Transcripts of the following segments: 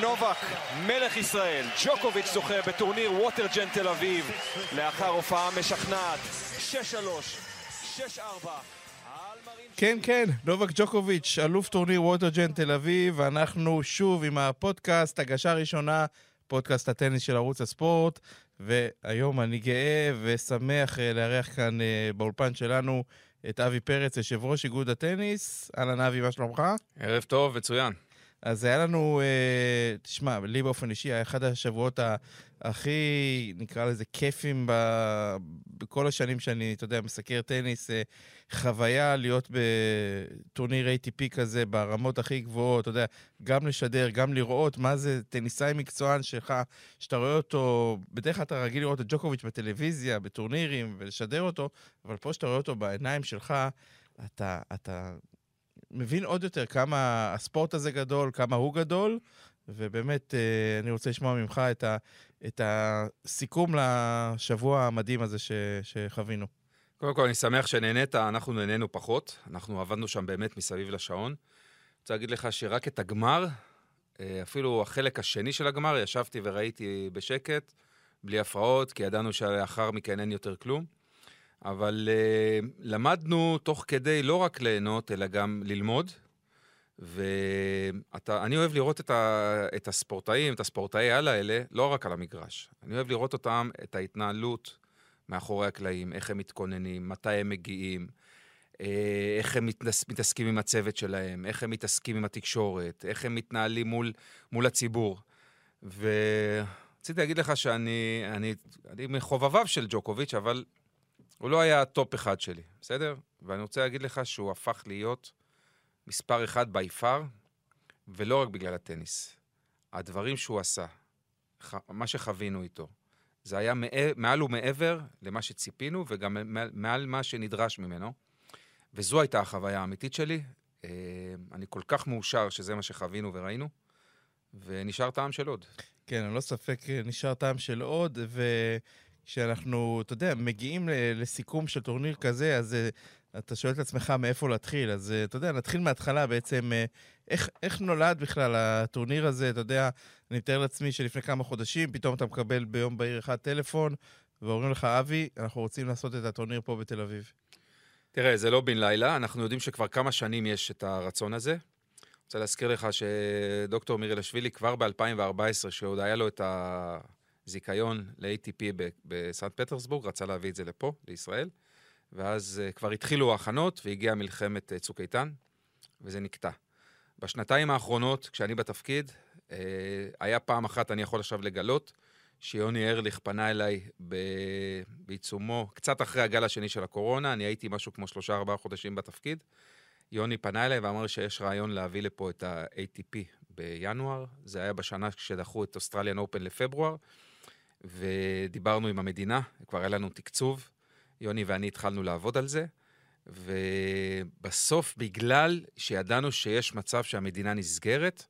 נובק, מלך ישראל, ג'וקוביץ' זוכה בטורניר ווטרג'ן תל אביב לאחר הופעה משכנעת 6-3, 6-4 כן, כן, נובק ג'וקוביץ', אלוף טורניר ווטרג'ן תל אביב, ואנחנו שוב עם הפודקאסט, הגשה ראשונה, פודקאסט הטניס של ערוץ הספורט, והיום אני גאה ושמח אה, לארח כאן אה, באולפן שלנו את אבי פרץ, יושב ראש איגוד הטניס. אהלן אבי, מה שלומך? ערב טוב, מצוין. אז היה לנו, אה, תשמע, לי באופן אישי היה אחד השבועות הכי, נקרא לזה, כיפים ב, בכל השנים שאני, אתה יודע, מסקר טניס. אה, חוויה להיות בטורניר ATP כזה ברמות הכי גבוהות, אתה יודע, גם לשדר, גם לראות מה זה טניסאי מקצוען שלך, שאתה רואה אותו, בדרך כלל אתה רגיל לראות את ג'וקוביץ' בטלוויזיה, בטורנירים, ולשדר אותו, אבל פה שאתה רואה אותו בעיניים שלך, אתה, אתה מבין עוד יותר כמה הספורט הזה גדול, כמה הוא גדול, ובאמת, אה, אני רוצה לשמוע ממך את, ה, את הסיכום לשבוע המדהים הזה ש, שחווינו. קודם כל, אני שמח שנהנית, אנחנו נהנינו פחות. אנחנו עבדנו שם באמת מסביב לשעון. רוצה להגיד לך שרק את הגמר, אה, אפילו החלק השני של הגמר, ישבתי וראיתי בשקט, בלי הפרעות, כי ידענו שלאחר מכן אין יותר כלום. אבל uh, למדנו תוך כדי לא רק ליהנות, אלא גם ללמוד. ואני אוהב לראות את, ה, את הספורטאים, את הספורטאי על האלה, לא רק על המגרש. אני אוהב לראות אותם, את ההתנהלות מאחורי הקלעים, איך הם מתכוננים, מתי הם מגיעים, אה, איך הם מתנס, מתעסקים עם הצוות שלהם, איך הם מתעסקים עם התקשורת, איך הם מתנהלים מול, מול הציבור. ורציתי להגיד לך שאני אני, אני מחובביו של ג'וקוביץ', אבל הוא לא היה ה top אחד שלי, בסדר? ואני רוצה להגיד לך שהוא הפך להיות מספר אחד by far, ולא רק בגלל הטניס. הדברים שהוא עשה, מה שחווינו איתו, זה היה מעל ומעבר למה שציפינו, וגם מעל מה שנדרש ממנו. וזו הייתה החוויה האמיתית שלי. אה, אני כל כך מאושר שזה מה שחווינו וראינו, ונשאר טעם של עוד. כן, אני לא ספק, נשאר טעם של עוד, וכשאנחנו, אתה יודע, מגיעים לסיכום של טורניר כזה, אז אה, אתה שואל את עצמך מאיפה להתחיל. אז אה, אתה יודע, נתחיל מההתחלה בעצם. איך, איך נולד בכלל הטורניר הזה? אתה יודע, אני מתאר לעצמי שלפני כמה חודשים, פתאום אתה מקבל ביום בהיר אחד טלפון, ואומרים לך, אבי, אנחנו רוצים לעשות את הטורניר פה בתל אביב. תראה, זה לא בן לילה, אנחנו יודעים שכבר כמה שנים יש את הרצון הזה. רוצה להזכיר לך שדוקטור מירלשווילי כבר ב-2014, שעוד היה לו את הזיכיון ל-ATP בסנט פטרסבורג, רצה להביא את זה לפה, לישראל, ואז uh, כבר התחילו ההכנות והגיעה מלחמת uh, צוק איתן, וזה נקטע. בשנתיים האחרונות, כשאני בתפקיד, אה, היה פעם אחת, אני יכול עכשיו לגלות, שיוני ארליך פנה אליי. בעיצומו, קצת אחרי הגל השני של הקורונה, אני הייתי משהו כמו שלושה-ארבעה חודשים בתפקיד. יוני פנה אליי ואמר שיש רעיון להביא לפה את ה-ATP בינואר. זה היה בשנה כשדחו את אוסטרליאן אופן לפברואר, ודיברנו עם המדינה, כבר היה לנו תקצוב. יוני ואני התחלנו לעבוד על זה. ובסוף, בגלל שידענו שיש מצב שהמדינה נסגרת,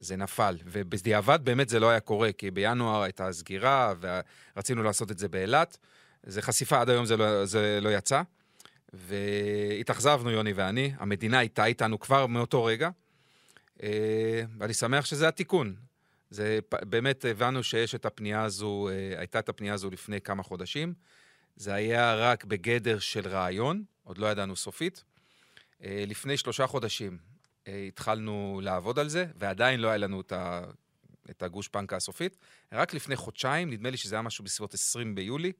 זה נפל. ובדיעבד באמת זה לא היה קורה, כי בינואר הייתה סגירה, ורצינו לעשות את זה באילת. זה חשיפה, עד היום זה לא, זה לא יצא. והתאכזבנו, יוני ואני, המדינה הייתה איתנו כבר מאותו רגע, אה, ואני שמח שזה התיקון. זה באמת הבנו שיש את הפנייה הזו, אה, הייתה את הפנייה הזו לפני כמה חודשים. זה היה רק בגדר של רעיון, עוד לא ידענו סופית. אה, לפני שלושה חודשים אה, התחלנו לעבוד על זה, ועדיין לא היה לנו את, ה, את הגוש פנקה הסופית. רק לפני חודשיים, נדמה לי שזה היה משהו בסביבות 20 ביולי,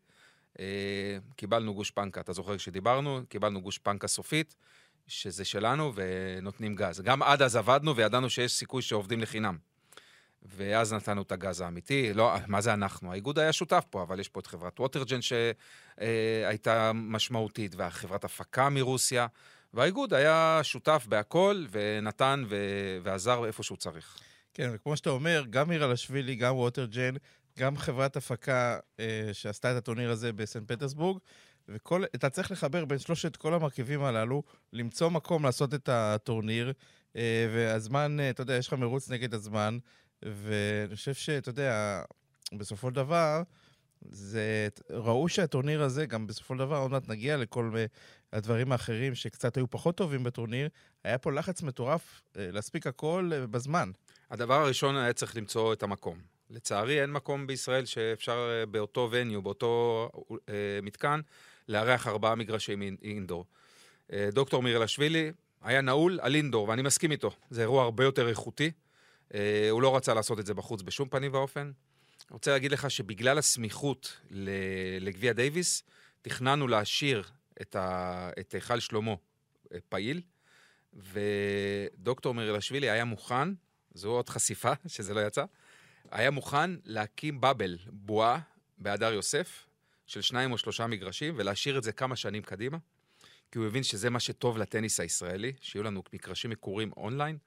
קיבלנו גוש פנקה. אתה זוכר כשדיברנו? קיבלנו גוש פנקה סופית, שזה שלנו, ונותנים גז. גם עד אז עבדנו וידענו שיש סיכוי שעובדים לחינם. ואז נתנו את הגז האמיתי. לא, מה זה אנחנו? האיגוד היה שותף פה, אבל יש פה את חברת ווטרג'ן שהייתה משמעותית, והחברת הפקה מרוסיה, והאיגוד היה שותף בהכל, ונתן ו... ועזר איפה שהוא צריך. כן, וכמו שאתה אומר, גם מירלשווילי, גם ווטרג'ן, גם חברת הפקה אה, שעשתה את הטורניר הזה בסנט פטרסבורג, ואתה צריך לחבר בין שלושת כל המרכיבים הללו, למצוא מקום לעשות את הטורניר, אה, והזמן, אה, אתה יודע, יש לך מרוץ נגד הזמן, ואני חושב שאתה יודע, בסופו של דבר, זה, ראו שהטורניר הזה, גם בסופו של דבר, עוד מעט נגיע לכל הדברים האחרים שקצת היו פחות טובים בטורניר, היה פה לחץ מטורף אה, להספיק הכל אה, בזמן. הדבר הראשון היה צריך למצוא את המקום. לצערי, אין מקום בישראל שאפשר אה, באותו וניו, באותו אה, מתקן, לארח ארבעה מגרשי אינדור. אה, דוקטור מירלשווילי היה נעול על אינדור, ואני מסכים איתו. זה אירוע הרבה יותר איכותי. אה, הוא לא רצה לעשות את זה בחוץ בשום פנים ואופן. אני רוצה להגיד לך שבגלל הסמיכות לגביע דייוויס, תכננו להשאיר את היכל שלמה אה, פעיל, ודוקטור מירלשווילי היה מוכן, זו עוד חשיפה, שזה לא יצא, היה מוכן להקים באבל, בועה, בהדר יוסף, של שניים או שלושה מגרשים, ולהשאיר את זה כמה שנים קדימה, כי הוא הבין שזה מה שטוב לטניס הישראלי, שיהיו לנו מגרשים מקורים אונליין.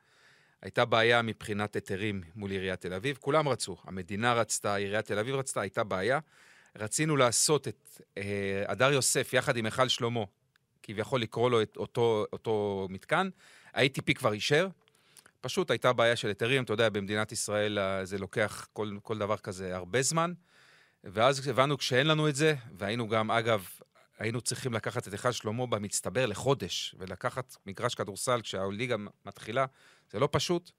הייתה בעיה מבחינת היתרים מול עיריית תל אביב, כולם רצו, המדינה רצתה, עיריית תל אביב רצתה, הייתה בעיה. רצינו לעשות את אה, הדר יוסף יחד עם היכל שלמה, כביכול לקרוא לו את אותו, אותו מתקן, ה-ATP כבר אישר, פשוט הייתה בעיה של היתרים, אתה יודע, במדינת ישראל אה, זה לוקח כל, כל דבר כזה הרבה זמן. ואז הבנו כשאין לנו את זה, והיינו גם, אגב, היינו צריכים לקחת את היכל שלמה במצטבר לחודש, ולקחת מגרש כדורסל כשהליגה מתחילה, זה לא פשוט.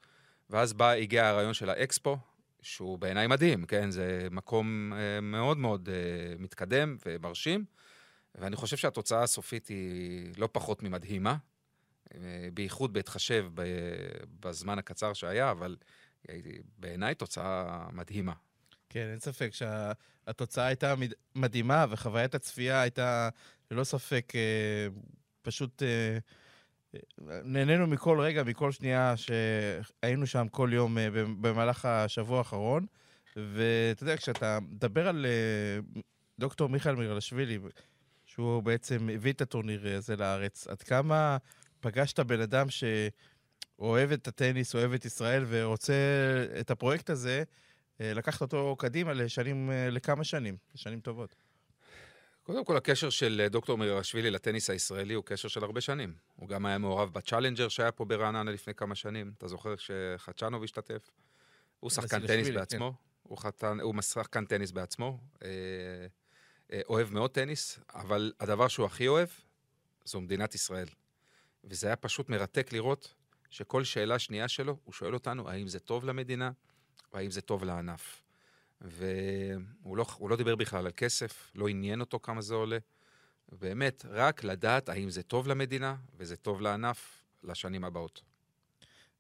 ואז בא, הגיע הרעיון של האקספו, שהוא בעיניי מדהים, כן? זה מקום אה, מאוד מאוד אה, מתקדם ומרשים, ואני חושב שהתוצאה הסופית היא לא פחות ממדהימה, אה, בייחוד בהתחשב בזמן הקצר שהיה, אבל בעיניי תוצאה מדהימה. כן, אין ספק שהתוצאה הייתה מדהימה, וחוויית הצפייה הייתה ללא ספק אה, פשוט... אה, נהנינו מכל רגע, מכל שנייה שהיינו שם כל יום במהלך השבוע האחרון. ואתה יודע, כשאתה מדבר על דוקטור מיכאל מירילשווילי, שהוא בעצם הביא את הטורניר הזה לארץ, עד כמה פגשת בן אדם שאוהב את הטניס, אוהב את ישראל ורוצה את הפרויקט הזה, אה, לקחת אותו קדימה לשנים, אה, לכמה שנים, לשנים טובות. קודם כל, הקשר של אה, דוקטור מירילשווילי לטניס הישראלי הוא קשר של הרבה שנים. הוא גם היה מעורב בצ'אלנג'ר שהיה פה ברעננה לפני כמה שנים. אתה זוכר שחצ'אנוב השתתף? הוא שחקן טניס בעצמו. כן. הוא, חתן, הוא שחקן טניס בעצמו. אה, אה, אוהב מאוד טניס, אבל הדבר שהוא הכי אוהב זו מדינת ישראל. וזה היה פשוט מרתק לראות שכל שאלה שנייה שלו, הוא שואל אותנו האם זה טוב למדינה או האם זה טוב לענף. והוא לא, לא דיבר בכלל על כסף, לא עניין אותו כמה זה עולה. באמת, רק לדעת האם זה טוב למדינה וזה טוב לענף לשנים הבאות.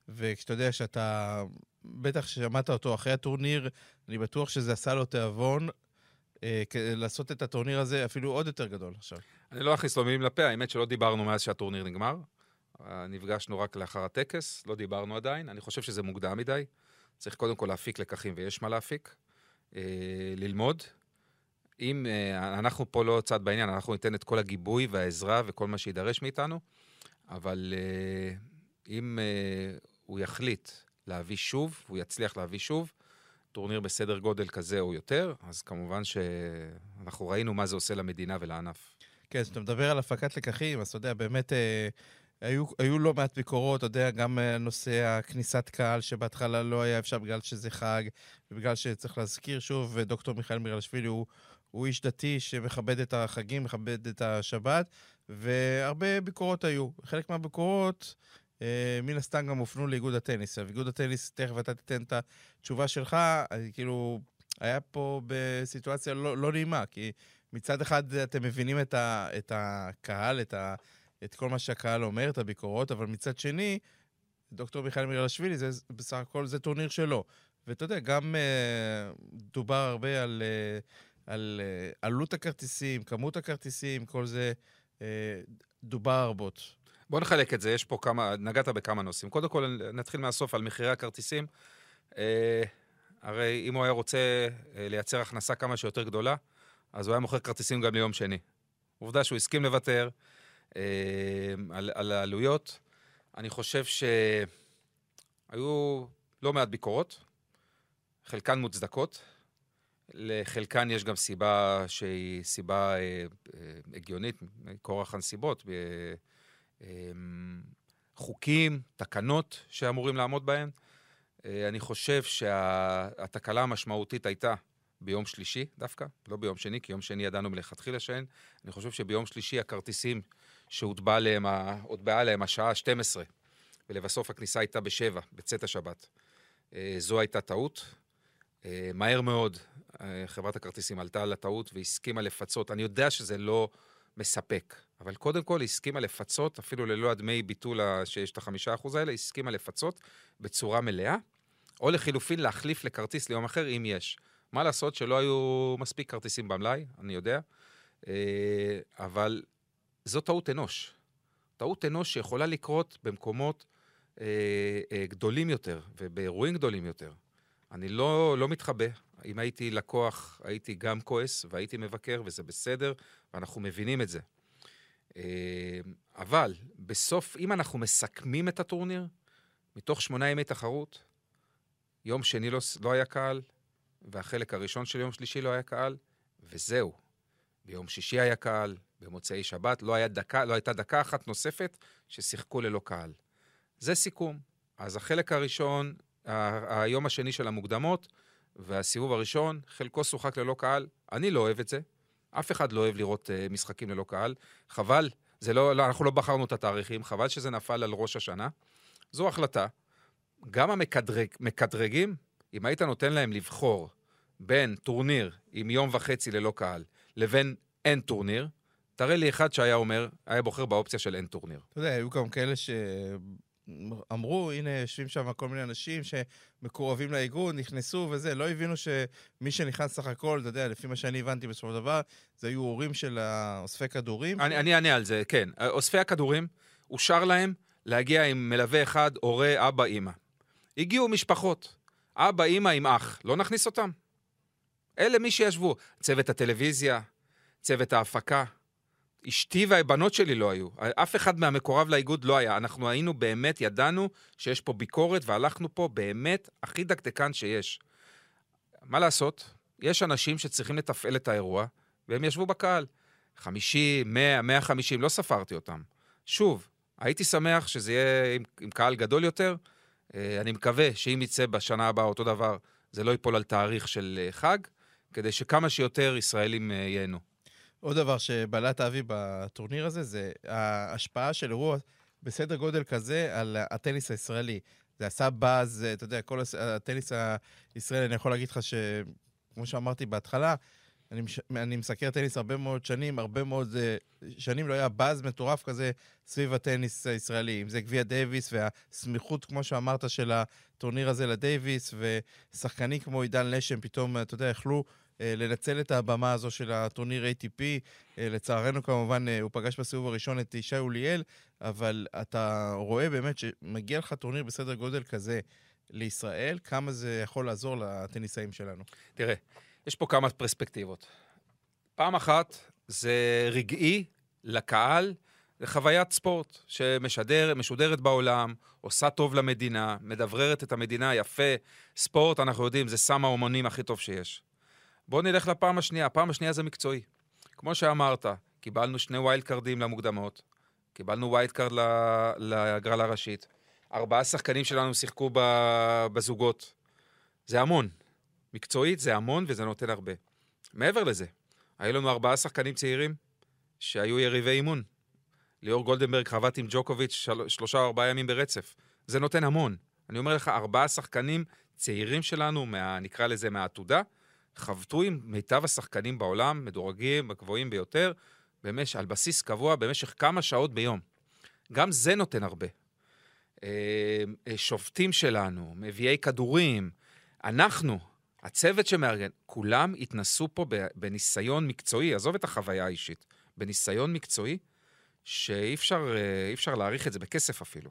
וכשאתה יודע שאתה, בטח שמעת אותו אחרי הטורניר, אני בטוח שזה עשה לו תיאבון אה, לעשות את הטורניר הזה אפילו עוד יותר גדול עכשיו. אני לא אכניס לו מילים לפה, האמת שלא דיברנו מאז שהטורניר נגמר. נפגשנו רק לאחר הטקס, לא דיברנו עדיין. אני חושב שזה מוקדם מדי. צריך קודם כל להפיק לקחים, ויש מה להפיק. אה, ללמוד. אם אה, אנחנו פה לא צד בעניין, אנחנו ניתן את כל הגיבוי והעזרה וכל מה שיידרש מאיתנו, אבל אה, אם אה, הוא יחליט להביא שוב, הוא יצליח להביא שוב, טורניר בסדר גודל כזה או יותר, אז כמובן שאנחנו ראינו מה זה עושה למדינה ולענף. כן, כשאתה מדבר על הפקת לקחים, אז אתה יודע, באמת אה, היו, היו לא מעט ביקורות, אתה יודע, גם אה, נושא הכניסת קהל, שבהתחלה לא היה אפשר בגלל שזה חג, ובגלל שצריך להזכיר שוב, דוקטור מיכאל מירלשווילי הוא, הוא איש דתי שמכבד את החגים, מכבד את השבת, והרבה ביקורות היו. חלק מהביקורות... אה, מן הסתם גם הופנו לאיגוד הטניס. איגוד הטניס, תכף אתה תיתן את התשובה שלך, כאילו, היה פה בסיטואציה לא, לא נעימה, כי מצד אחד אתם מבינים את, ה, את הקהל, את, ה, את כל מה שהקהל אומר, את הביקורות, אבל מצד שני, דוקטור מיכאל מירלשווילי, זה בסך הכל זה טורניר שלו. ואתה יודע, גם uh, דובר הרבה על, uh, על uh, עלות הכרטיסים, כמות הכרטיסים, כל זה uh, דובר רבות. בוא נחלק את זה, יש פה כמה, נגעת בכמה נושאים. קודם כל, נתחיל מהסוף על מחירי הכרטיסים. אה, הרי אם הוא היה רוצה אה, לייצר הכנסה כמה שיותר גדולה, אז הוא היה מוכר כרטיסים גם ליום שני. עובדה שהוא הסכים לוותר על, על העלויות. אני חושב שהיו לא מעט ביקורות, חלקן מוצדקות, לחלקן יש גם סיבה שהיא סיבה אה, אה, הגיונית, מכורח הנסיבות. אה, אמ, חוקים, תקנות שאמורים לעמוד בהן. אה, אני חושב שהתקלה המשמעותית הייתה ביום שלישי דווקא, לא ביום שני, כי יום שני ידענו מלכתחילה שאין. אני חושב שביום שלישי הכרטיסים שהוטבעה עליהם, עליהם השעה ה-12, ולבסוף הכניסה הייתה בשבע, בצאת השבת. אה, זו הייתה טעות. אה, מהר מאוד אה, חברת הכרטיסים עלתה על הטעות והסכימה לפצות. אני יודע שזה לא מספק, אבל קודם כל היא הסכימה לפצות, אפילו ללא הדמי ביטול שיש את החמישה אחוז האלה, היא הסכימה לפצות בצורה מלאה, או לחילופין להחליף לכרטיס ליום אחר, אם יש. מה לעשות שלא היו מספיק כרטיסים במלאי, אני יודע, אבל זו טעות אנוש. טעות אנוש שיכולה לקרות במקומות אה, אה, גדולים יותר ובאירועים גדולים יותר. אני לא, לא מתחבא. אם הייתי לקוח, הייתי גם כועס והייתי מבקר, וזה בסדר, ואנחנו מבינים את זה. אה, אבל בסוף, אם אנחנו מסכמים את הטורניר, מתוך שמונה ימי תחרות, יום שני לא, לא היה קהל, והחלק הראשון של יום שלישי לא היה קהל, וזהו. ביום שישי היה קהל, במוצאי שבת לא, דקה, לא הייתה דקה אחת נוספת ששיחקו ללא קהל. זה סיכום. אז החלק הראשון, היום השני של המוקדמות, והסיבוב הראשון, חלקו שוחק ללא קהל. אני לא אוהב את זה. אף אחד לא אוהב לראות uh, משחקים ללא קהל. חבל, זה לא, לא, אנחנו לא בחרנו את התאריכים, חבל שזה נפל על ראש השנה. זו החלטה. גם המקטרגים, אם היית נותן להם לבחור בין טורניר עם יום וחצי ללא קהל לבין אין טורניר, תראה לי אחד שהיה אומר, היה בוחר באופציה של אין טורניר. אתה יודע, היו גם כאלה שאמרו, הנה, יושבים שם כל מיני אנשים שמקורבים לאיגוד, נכנסו וזה, לא הבינו שמי שנכנס סך הכל, אתה יודע, לפי מה שאני הבנתי בסופו של דבר, זה היו הורים של אוספי כדורים. אני אני אענה על זה, כן. אוספי הכדורים, אושר להם להגיע עם מלווה אחד, הורה, אבא, אימא. הגיעו משפחות, אבא, אימא עם אח, לא נכניס אותם? אלה מי שישבו. צוות הטלוויזיה, צוות ההפקה. אשתי והבנות שלי לא היו. אף אחד מהמקורב לאיגוד לא היה. אנחנו היינו באמת, ידענו שיש פה ביקורת, והלכנו פה באמת הכי דקדקן שיש. מה לעשות? יש אנשים שצריכים לתפעל את האירוע, והם ישבו בקהל. 50, 100, 150, לא ספרתי אותם. שוב, הייתי שמח שזה יהיה עם, עם קהל גדול יותר. אה, אני מקווה שאם יצא בשנה הבאה אותו דבר, זה לא ייפול על תאריך של אה, חג, כדי שכמה שיותר ישראלים אה, ייהנו. עוד דבר שבלט אבי בטורניר הזה, זה ההשפעה של אירוע בסדר גודל כזה על הטניס הישראלי. זה עשה באז, אתה יודע, כל הטניס הישראלי, אני יכול להגיד לך שכמו שאמרתי בהתחלה, אני, מש... אני מסקר טניס הרבה מאוד שנים, הרבה מאוד אה, שנים לא היה באז מטורף כזה סביב הטניס הישראלי. אם זה גביע דייוויס והסמיכות, כמו שאמרת, של הטורניר הזה לדייוויס, ושחקנים כמו עידן לשם פתאום, אתה יודע, יכלו לנצל את הבמה הזו של הטורניר ATP. אה, לצערנו, כמובן, אה, הוא פגש בסיבוב הראשון את ישי אוליאל, אבל אתה רואה באמת שמגיע לך טורניר בסדר גודל כזה לישראל, כמה זה יכול לעזור לטניסאים שלנו. תראה, יש פה כמה פרספקטיבות. פעם אחת, זה רגעי לקהל, זה חוויית ספורט שמשודרת בעולם, עושה טוב למדינה, מדבררת את המדינה יפה. ספורט, אנחנו יודעים, זה סם האומנים הכי טוב שיש. בואו נלך לפעם השנייה. הפעם השנייה זה מקצועי. כמו שאמרת, קיבלנו שני wild card ים למוקדמות, קיבלנו wild card להגרלה הראשית, ארבעה שחקנים שלנו שיחקו בזוגות. זה המון. מקצועית זה המון וזה נותן הרבה. מעבר לזה, היו לנו ארבעה שחקנים צעירים שהיו יריבי אימון. ליאור גולדנברג חבט עם ג'וקוביץ' של... שלושה או ארבעה ימים ברצף. זה נותן המון. אני אומר לך, ארבעה שחקנים צעירים שלנו, מה, נקרא לזה מהעתודה, חבטו עם מיטב השחקנים בעולם, מדורגים, הגבוהים ביותר, במש... על בסיס קבוע במשך כמה שעות ביום. גם זה נותן הרבה. שופטים שלנו, מביאי כדורים, אנחנו, הצוות שמארגן, כולם התנסו פה בניסיון מקצועי, עזוב את החוויה האישית, בניסיון מקצועי, שאי אפשר, אפשר להעריך את זה בכסף אפילו.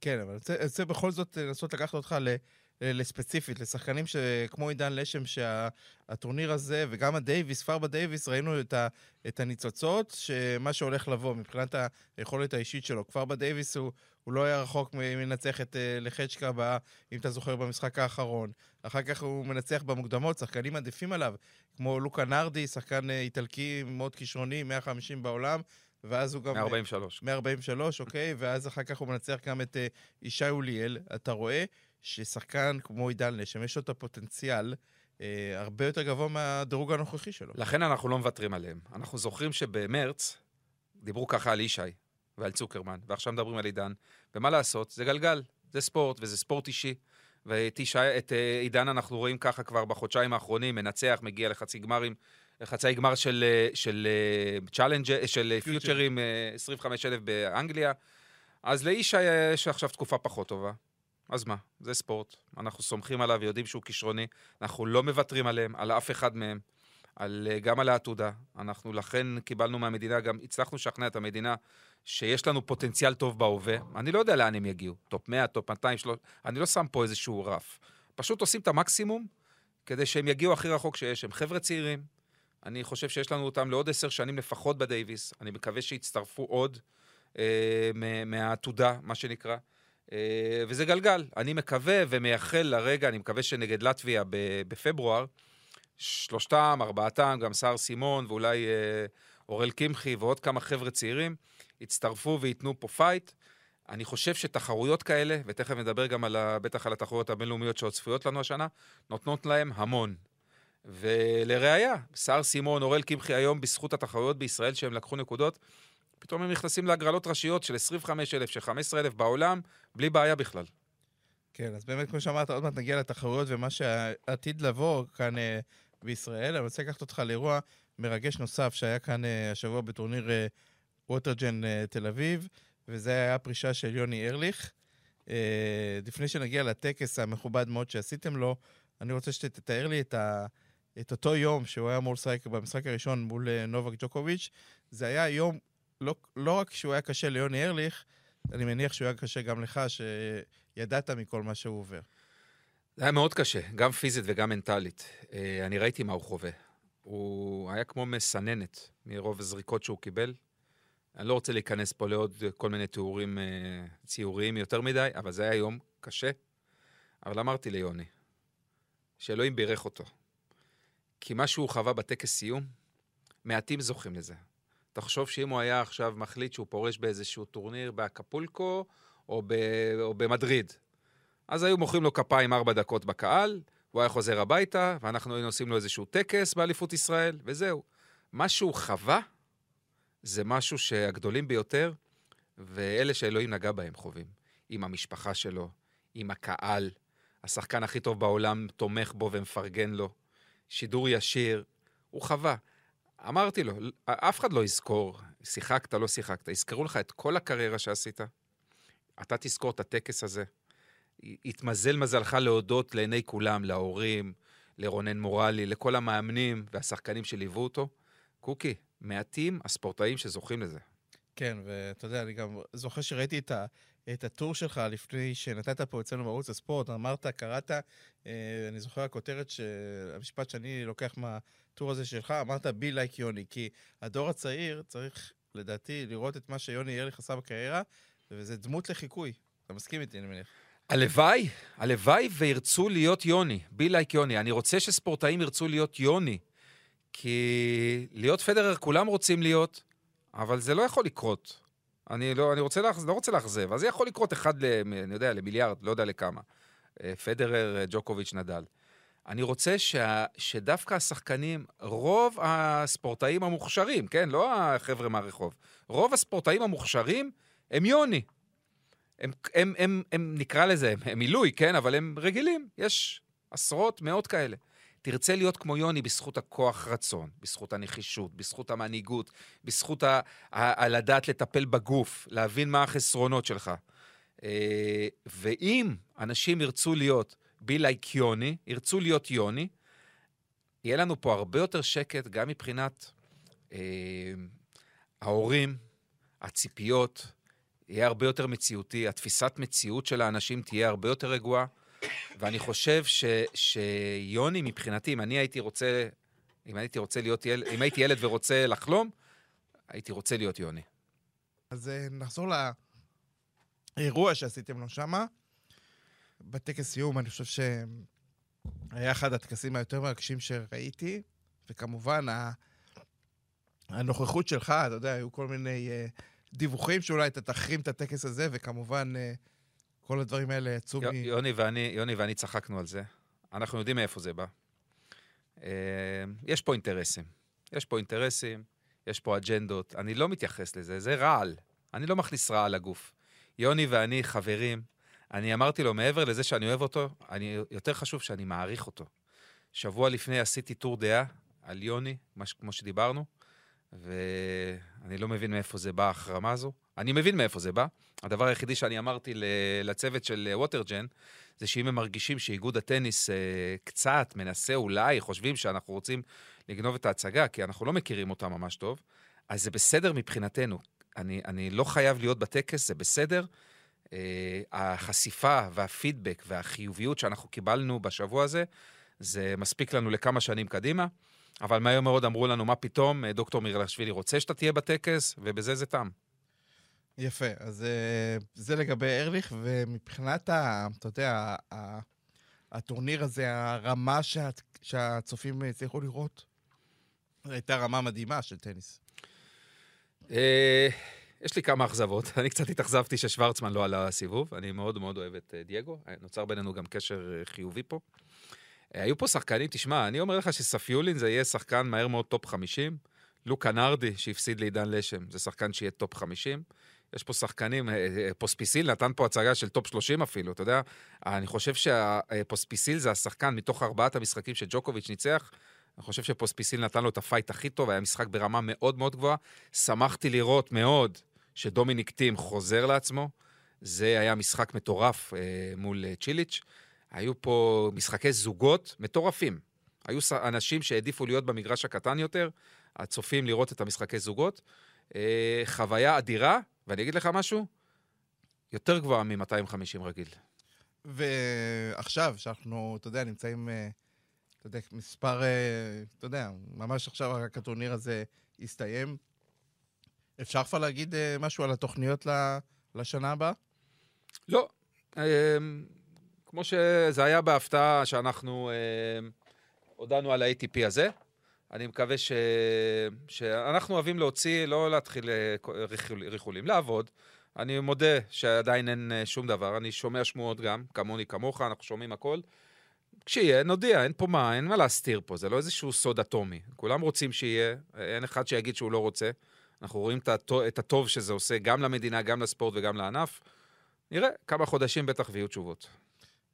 כן, אבל אני רוצה בכל זאת לנסות לקחת אותך ל... לספציפית, לשחקנים כמו עידן לשם, שהטורניר הזה, וגם הדייוויס, פרבה דייוויס, ראינו את, ה, את הניצוצות, שמה שהולך לבוא מבחינת היכולת האישית שלו. כבר בדייוויס הוא, הוא לא היה רחוק מלנצח את לחצ'קה, בא, אם אתה זוכר, במשחק האחרון. אחר כך הוא מנצח במוקדמות, שחקנים עדיפים עליו, כמו לוקה נרדי, שחקן איטלקי מאוד כישרוני, 150 בעולם. ואז הוא גם... 143. 143, אוקיי, ואז אחר כך הוא מנצח גם את ישי אוליאל. אתה רואה ששחקן כמו עידן לשם, יש לו את הפוטנציאל אה, הרבה יותר גבוה מהדירוג הנוכחי שלו. לכן אנחנו לא מוותרים עליהם. אנחנו זוכרים שבמרץ דיברו ככה על ישי ועל צוקרמן, ועכשיו מדברים על עידן, ומה לעשות, זה גלגל, זה ספורט, וזה ספורט אישי, ואת ישי- את, אה, עידן אנחנו רואים ככה כבר בחודשיים האחרונים, מנצח, מגיע לחצי גמרים, לחצי גמר של, אה, של אה, אה, של פיוטר. פיוטרים, אה, 25,000 באנגליה. אז אה, יש עכשיו תקופה פחות טובה. אז מה, זה ספורט. אנחנו סומכים עליו, יודעים שהוא כישרוני. אנחנו לא מוותרים עליהם, על אף אחד מהם. על, אה, גם על העתודה. אנחנו לכן קיבלנו מהמדינה, גם הצלחנו לשכנע את המדינה שיש לנו פוטנציאל טוב בהווה. אני לא יודע לאן הם יגיעו, טופ 100, טופ 200, 300, אני לא שם פה איזשהו רף. פשוט עושים את המקסימום כדי שהם יגיעו הכי רחוק שיש. הם חבר'ה צעירים, אני חושב שיש לנו אותם לעוד עשר שנים לפחות בדייוויס. אני מקווה שיצטרפו עוד אה, מהעתודה, מה שנקרא. אה, וזה גלגל. אני מקווה ומייחל לרגע, אני מקווה שנגד לטביה בפברואר, שלושתם, ארבעתם, גם סער סימון ואולי אה, אורל קמחי ועוד כמה חבר'ה צעירים, יצטרפו וייתנו פה פייט. אני חושב שתחרויות כאלה, ותכף נדבר גם על ה, בטח על התחרויות הבינלאומיות שעוד צפויות לנו השנה, נותנות להם המון. ולראיה, סער סימון, אורל קמחי היום, בזכות התחרויות בישראל שהם לקחו נקודות, פתאום הם נכנסים להגרלות ראשיות של 25,000, של 15,000 בעולם, בלי בעיה בכלל. כן, אז באמת, כמו שאמרת, עוד מעט נגיע לתחרויות ומה שעתיד לבוא כאן אה, בישראל. אני רוצה לקחת אותך לאירוע מרגש נוסף שהיה כאן אה, השבוע בטורניר אה, ווטרג'ן תל אביב, וזה היה הפרישה של יוני ארליך. לפני שנגיע לטקס המכובד מאוד שעשיתם לו, אני רוצה שתתאר לי את, ה, את אותו יום שהוא היה אמור לשחק במשחק הראשון מול נובק ג'וקוביץ'. זה היה יום, לא, לא רק שהוא היה קשה ליוני ארליך, אני מניח שהוא היה קשה גם לך, שידעת מכל מה שהוא עובר. זה היה מאוד קשה, גם פיזית וגם מנטלית. אה, אני ראיתי מה הוא חווה. הוא היה כמו מסננת מרוב הזריקות שהוא קיבל. אני לא רוצה להיכנס פה לעוד כל מיני תיאורים אה, ציוריים יותר מדי, אבל זה היה יום קשה. אבל אמרתי ליוני, שאלוהים בירך אותו. כי מה שהוא חווה בטקס סיום, מעטים זוכים לזה. תחשוב שאם הוא היה עכשיו מחליט שהוא פורש באיזשהו טורניר באקפולקו או, ב, או במדריד, אז היו מוחאים לו כפיים ארבע דקות בקהל, הוא היה חוזר הביתה, ואנחנו היינו עושים לו איזשהו טקס באליפות ישראל, וזהו. מה שהוא חווה, זה משהו שהגדולים ביותר, ואלה שאלוהים נגע בהם חווים. עם המשפחה שלו, עם הקהל, השחקן הכי טוב בעולם תומך בו ומפרגן לו, שידור ישיר, הוא חווה. אמרתי לו, אף אחד לא יזכור, שיחקת, לא שיחקת, יזכרו לך את כל הקריירה שעשית. אתה תזכור את הטקס הזה. יתמזל מזלך להודות לעיני כולם, להורים, לרונן מורלי, לכל המאמנים והשחקנים שליוו אותו. קוקי, מעטים הספורטאים שזוכים לזה. כן, ואתה יודע, אני גם זוכר שראיתי את, ה, את הטור שלך לפני שנתת פה אצלנו בערוץ הספורט, אמרת, קראת, אה, אני זוכר הכותרת. המשפט שאני לוקח מהטור הזה שלך, אמרת בי לייק יוני, כי הדור הצעיר צריך, לדעתי, לראות את מה שיוני ארליך עשה בקריירה, וזה דמות לחיקוי. אתה מסכים איתי, אני מניח. הלוואי, הלוואי וירצו להיות יוני, בי לייק יוני. אני רוצה שספורטאים ירצו להיות יוני, כי להיות פדרר כולם רוצים להיות, אבל זה לא יכול לקרות. אני לא, אני רוצה לאכז, לא רוצה לאכזב, אז זה יכול לקרות אחד, ל, אני יודע, למיליארד, לא יודע לכמה. אה, פדרר, אה, ג'וקוביץ', נדל. אני רוצה שה, שדווקא השחקנים, רוב הספורטאים המוכשרים, כן, לא החבר'ה מהרחוב, רוב הספורטאים המוכשרים הם יוני. הם, הם, הם, הם נקרא לזה, הם, הם עילוי, כן, אבל הם רגילים. יש עשרות, מאות כאלה. תרצה להיות כמו יוני בזכות הכוח רצון, בזכות הנחישות, בזכות המנהיגות, בזכות ה, ה, ה, לדעת לטפל בגוף, להבין מה החסרונות שלך. אה, ואם אנשים ירצו להיות בי לייק יוני, ירצו להיות יוני, יהיה לנו פה הרבה יותר שקט, גם מבחינת אה, ההורים, הציפיות, יהיה הרבה יותר מציאותי, התפיסת מציאות של האנשים תהיה הרבה יותר רגועה, ואני חושב ש, שיוני מבחינתי, אם אני הייתי רוצה, אם הייתי רוצה להיות ילד, אם הייתי ילד ורוצה לחלום, הייתי רוצה להיות יוני. אז אה, נחזור לאירוע שעשיתם לו שמה. בטקס סיום, אני חושב שהיה אחד הטקסים היותר מרגשים שראיתי, וכמובן. הנוכחות שלך, אתה יודע, היו כל מיני uh, דיווחים שאולי אתה תחרים את הטקס הזה, וכמובן, uh, כל הדברים האלה יצאו מ... יוני ואני, יוני ואני צחקנו על זה. אנחנו יודעים מאיפה זה בא. אה, יש פה אינטרסים. יש פה אינטרסים, יש פה אג'נדות. אני לא מתייחס לזה, זה רעל. אני לא מכניס רעל לגוף. יוני ואני חברים, אני אמרתי לו, מעבר לזה שאני אוהב אותו, אני, יותר חשוב שאני מעריך אותו. שבוע לפני עשיתי טור דעה על יוני, מש, כמו שדיברנו, ואני לא מבין מאיפה זה בא, ההחרמה הזו. אני מבין מאיפה זה בא. הדבר היחידי שאני אמרתי לצוות של ווטרג'ן, זה שאם הם מרגישים שאיגוד הטניס אה, קצת מנסה, אולי, חושבים שאנחנו רוצים לגנוב את ההצגה, כי אנחנו לא מכירים אותה ממש טוב, אז זה בסדר מבחינתנו. אני, אני לא חייב להיות בטקס, זה בסדר. אה, החשיפה והפידבק והחיוביות שאנחנו קיבלנו בשבוע הזה, זה מספיק לנו לכמה שנים קדימה. אבל מהר מאוד אמרו לנו, מה פתאום, אה, דוקטור מירלשווילי רוצה שאתה תהיה בטקס, ובזה זה תם. יפה, אז אה, זה לגבי ארליך, ומבחינת, ה, אתה יודע, הטורניר הזה, הרמה שה, שהצופים הצליחו לראות, הייתה רמה מדהימה של טניס. אה, יש לי כמה אכזבות. אני קצת התאכזבתי ששוורצמן לא עלה לסיבוב. אני מאוד מאוד אוהב את דייגו. נוצר בינינו גם קשר חיובי פה. היו פה שחקנים, תשמע, אני אומר לך שספיולין זה יהיה שחקן מהר מאוד טופ 50. לוקה נרדי, שהפסיד לעידן לשם, זה שחקן שיהיה טופ 50. יש פה שחקנים, אה, אה, פוספיסיל נתן פה הצגה של טופ 30 אפילו, אתה יודע? אני חושב שפוספיסיל זה השחקן מתוך ארבעת המשחקים שג'וקוביץ' ניצח. אני חושב שפוספיסיל נתן לו את הפייט הכי טוב, היה משחק ברמה מאוד מאוד גבוהה. שמחתי לראות מאוד שדומיניק טים חוזר לעצמו. זה היה משחק מטורף אה, מול אה, צ'יליץ'. היו פה משחקי זוגות מטורפים. היו אנשים שהעדיפו להיות במגרש הקטן יותר, הצופים לראות את המשחקי זוגות. אה, חוויה אדירה, ואני אגיד לך משהו, יותר גבוהה מ-250 רגיל. ועכשיו, שאנחנו, אתה יודע, נמצאים, אה, אתה יודע, מספר, אה, אתה יודע, ממש עכשיו רק הטורניר הזה הסתיים. אפשר כבר להגיד משהו על התוכניות לשנה הבאה? לא. כמו שזה היה בהפתעה שאנחנו אה, הודענו על ה-ATP הזה. אני מקווה ש... שאנחנו אוהבים להוציא, לא להתחיל אה, ריחולים, לעבוד. אני מודה שעדיין אין אה, שום דבר, אני שומע שמועות גם, כמוני, כמוך, אנחנו שומעים הכל. כשיהיה, נודיע, אין פה מה, אין מה להסתיר פה, זה לא איזשהו סוד אטומי. כולם רוצים שיהיה, אין אחד שיגיד שהוא לא רוצה. אנחנו רואים את הטוב שזה עושה גם למדינה, גם לספורט וגם לענף. נראה, כמה חודשים בטח ויהיו תשובות.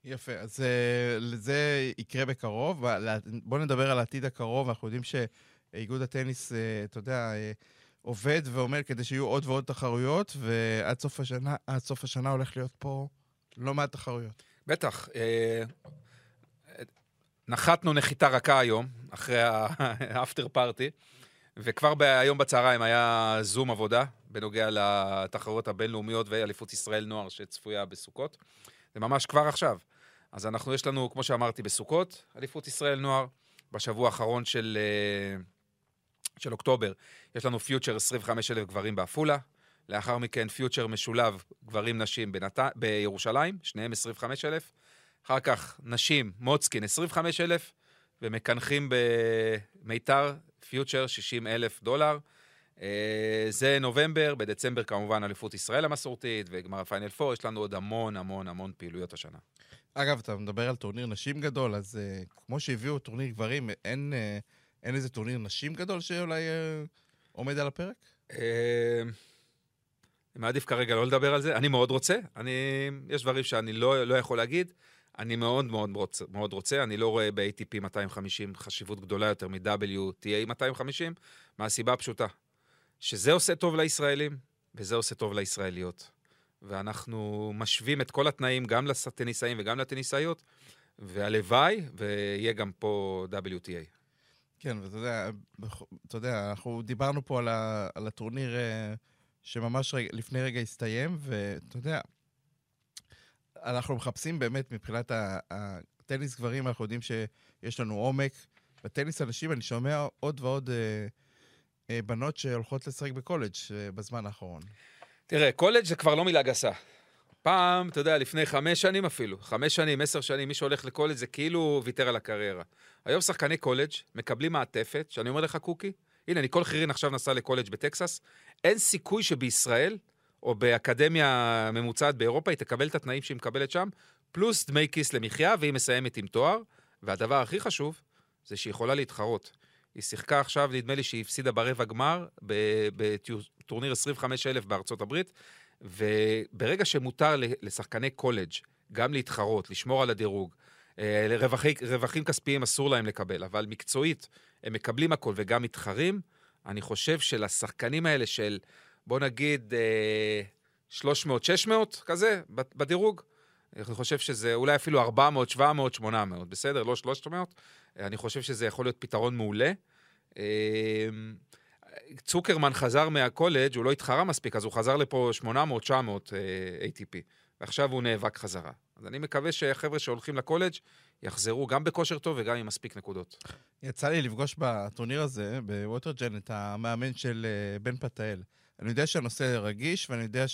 יפה, אז uh, זה יקרה בקרוב. בואו נדבר על העתיד הקרוב. אנחנו יודעים שאיגוד הטניס, uh, אתה יודע, uh, עובד ועומד כדי שיהיו עוד ועוד תחרויות, ועד סוף השנה, סוף השנה הולך להיות פה לא מעט תחרויות. בטח. נחתנו נחיתה רכה היום, אחרי האפטר פארטי, וכבר היום בצהריים היה זום עבודה בנוגע לתחרויות הבינלאומיות ואליפות ישראל נוער שצפויה בסוכות. זה ממש כבר עכשיו. אז אנחנו, יש לנו, כמו שאמרתי, בסוכות, אליפות ישראל נוער. בשבוע האחרון של, אה, של אוקטובר יש לנו פיוטר 25,000 גברים בעפולה. לאחר מכן פיוטר משולב גברים-נשים בנת... בירושלים, שניהם 25,000. אחר כך נשים, מוצקין 25,000, ומקנחים במיתר, future 60,000 דולר. אה, זה נובמבר, בדצמבר כמובן אליפות ישראל המסורתית וגמר הפיינל 4, יש לנו עוד המון המון המון פעילויות השנה. אגב, אתה מדבר על טורניר נשים גדול, אז אה, כמו שהביאו טורניר גברים, אין, אה, אין איזה טורניר נשים גדול שאולי אה, עומד על הפרק? אני מעדיף כרגע לא לדבר על זה. אני מאוד רוצה, אני, יש דברים שאני לא, לא יכול להגיד. אני מאוד מאוד רוצה, מאוד רוצה, אני לא רואה ב-ATP 250 חשיבות גדולה יותר מ-WTA 250, מהסיבה הפשוטה, שזה עושה טוב לישראלים, וזה עושה טוב לישראליות. ואנחנו משווים את כל התנאים גם לטניסאים וגם לטניסאיות, והלוואי, ויהיה גם פה WTA. כן, ואתה יודע, אתה יודע, אנחנו דיברנו פה על, ה, על הטורניר אה, שממש רגע, לפני רגע הסתיים, ואתה יודע, אנחנו מחפשים באמת מבחינת הטניס גברים, אנחנו יודעים שיש לנו עומק. בטניס הנשים, אני שומע עוד ועוד אה, בנות שהולכות לשחק בקולג' אה, בזמן האחרון. תראה, קולג' זה כבר לא מילה גסה. פעם, אתה יודע, לפני חמש שנים אפילו, חמש שנים, עשר שנים, מי שהולך לקולג' זה כאילו ויתר על הקריירה. היום שחקני קולג' מקבלים מעטפת, שאני אומר לך, קוקי, הנה, ניקול חירין עכשיו נסע לקולג' בטקסס, אין סיכוי שבישראל, או באקדמיה ממוצעת באירופה, היא תקבל את התנאים שהיא מקבלת שם, פלוס דמי כיס למחיה, והיא מסיימת עם תואר, והדבר הכי חשוב, זה שהיא יכולה להתחרות. היא שיחקה עכשיו, נדמה לי שהיא הפסידה ברבע גמר בטורניר 25,000 בארצות הברית, וברגע שמותר לשחקני קולג' גם להתחרות, לשמור על הדירוג, אה, רווחי, רווחים כספיים אסור להם לקבל, אבל מקצועית הם מקבלים הכל וגם מתחרים, אני חושב שלשחקנים האלה של, בוא נגיד, אה, 300-600 כזה, ב- בדירוג, אני חושב שזה אולי אפילו 400, 700, 800, בסדר? לא 300. אני חושב שזה יכול להיות פתרון מעולה. אה, צוקרמן חזר מהקולג', הוא לא התחרה מספיק, אז הוא חזר לפה 800, 900 אה, ATP, ועכשיו הוא נאבק חזרה. אז אני מקווה שהחבר'ה שהולכים לקולג' יחזרו גם בכושר טוב וגם עם מספיק נקודות. יצא לי לפגוש בטורניר הזה, בווטרג'ן, את המאמן של אה, בן פתאל. אני יודע שהנושא רגיש, ואני יודע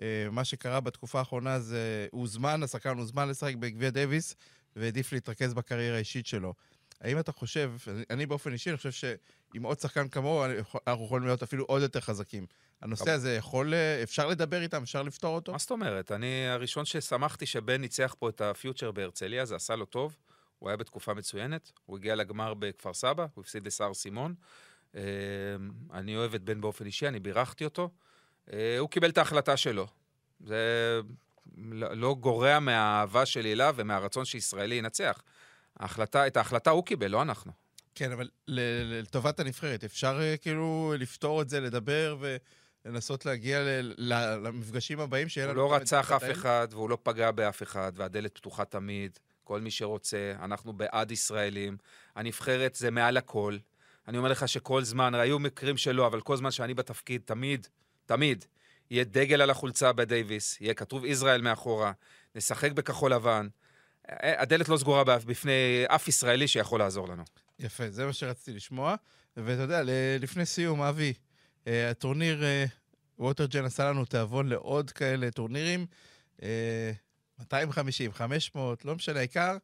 שמה שקרה בתקופה האחרונה זה, הוא הוזמן, השחקן הוזמן לשחק בגביע דייוויס, והעדיף להתרכז בקריירה האישית שלו. האם אתה חושב, אני באופן אישי, אני חושב שעם עוד שחקן כמוהו, אנחנו יכולים להיות אפילו עוד יותר חזקים. הנושא. הזה יכול, אה, אפשר לדבר איתם, אפשר לפתור אותו? מה זאת אומרת? אני הראשון ששמחתי שבן ניצח פה את הפיוטר בהרצליה, זה עשה לו טוב. הוא היה בתקופה מצוינת, הוא הגיע לגמר בכפר סבא, הוא הפסיד לסער סימון. אה, אני אוהב את בן באופן אישי, אני בירכתי אותו. אה, הוא קיבל את ההחלטה שלו. זה לא לא גורע מהאהבה שלי אליו ומהרצון שישראלי ינצח. ההחלטה, את ההחלטה הוא קיבל, לא אנחנו. כן, אבל לטובת הנבחרת, אפשר אה, כאילו לפתור את זה, לדבר ולנסות להגיע ל- ל- למפגשים הבאים שיהיה הוא לנו... לא גם את רצח אף? אחד והוא לא פגע באף אחד, והדלת פתוחה תמיד. כל מי שרוצה, אנחנו בעד ישראלים. הנבחרת זה מעל הכל. אני אומר לך שכל זמן, היו מקרים שלא, אבל כל זמן שאני בתפקיד, תמיד, תמיד, יהיה דגל על החולצה בדייוויס, יהיה כתוב ישראל מאחורה, נשחק בכחול לבן. הדלת לא סגורה בפני אף ישראלי שיכול לעזור לנו. יפה, זה מה שרציתי לשמוע. ואתה יודע, לפני סיום, אבי, הטורניר ווטרג'ן עשה לנו תיאבון לעוד כאלה טורנירים. אה, 250, 500, לא משנה, העיקר,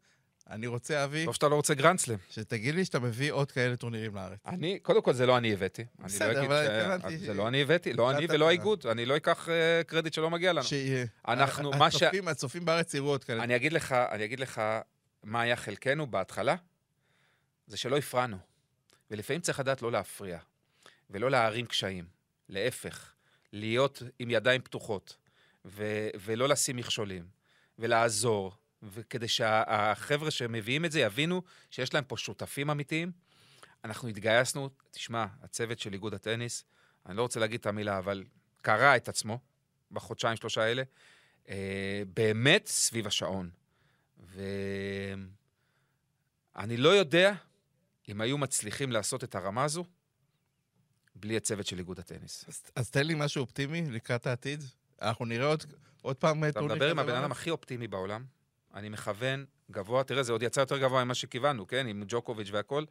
אני רוצה, אבי, טוב שאתה לא רוצה גרנדסלם. שתגיד לי שאתה מביא עוד כאלה טורנירים לארץ. אני, קודם כל זה לא אני הבאתי. אני בסדר, לא אגיד אבל התכוונתי זה לא אני הבאתי, לא אני ולא. האיגוד. אני לא אקח אה, קרדיט שלא מגיע לנו. שיהיה. אנחנו, מה ש- הצופים- בארץ יראו עוד כאלה. אני אגיד לך, אני אגיד לך מה היה חלקנו בהתחלה, זה שלא הפרענו. ולפעמים צריך לדעת לא להפריע, ולא להערים קשיים. להפך, להיות עם ידיים פתוחות, ו- ולא לשים מכשולים, ולעזור, וכדי שהחבר'ה שמביאים את זה יבינו שיש להם פה שותפים אמיתיים. אנחנו התגייסנו, תשמע, הצוות של איגוד הטניס, אני לא רוצה להגיד את המילה, אבל קרע את עצמו בחודשיים, שלושה האלה, אה, באמת סביב השעון. ואני לא יודע אם היו מצליחים לעשות את הרמה הזו בלי הצוות של איגוד הטניס. אז- אז תן לי משהו אופטימי לקראת העתיד. אנחנו נראה עוד, עוד פעם אתה טורניר מדבר עם הבן אדם? הכי אופטימי בעולם, אני מכוון גבוה, תראה, זה עוד יצא יותר גבוה ממה שכיוונו, כן? עם ג'וקוביץ' והכל,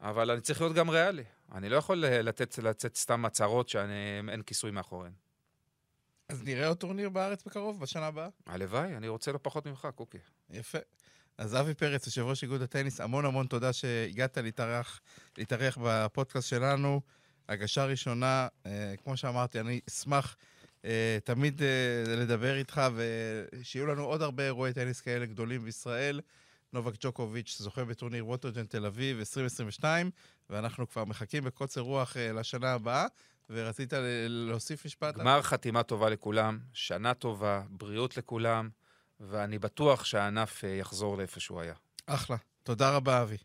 אבל אני צריך להיות גם ריאלי. אני לא יכול אה, לתת, לצאת סתם הצהרות שאין כיסוי מאחוריהן. אז נראה עוד טורניר בארץ בקרוב, בשנה הבאה? הלוואי, אני רוצה לא פחות ממך, קוקי. יפה. אז אבי פרץ, יושב ראש איגוד הטניס, המון המון תודה שהגעת להתארח, להתארח בפודקאסט שלנו. הגשה ראשונה, אה, כמו שאמרתי, אני אשמח תמיד אה, לדבר איתך, ושיהיו לנו עוד הרבה אירועי טניס כאלה גדולים בישראל. נובק ג'וקוביץ' זוכה בטורניר ווטרג'ן תל אביב 2022, ואנחנו כבר מחכים בקוצר רוח אה, לשנה הבאה, ורצית להוסיף משפט? גמר חתימה טובה לכולם, שנה טובה, בריאות לכולם, ואני בטוח שהענף אה, יחזור לאיפה שהוא היה. אחלה. תודה רבה, אבי.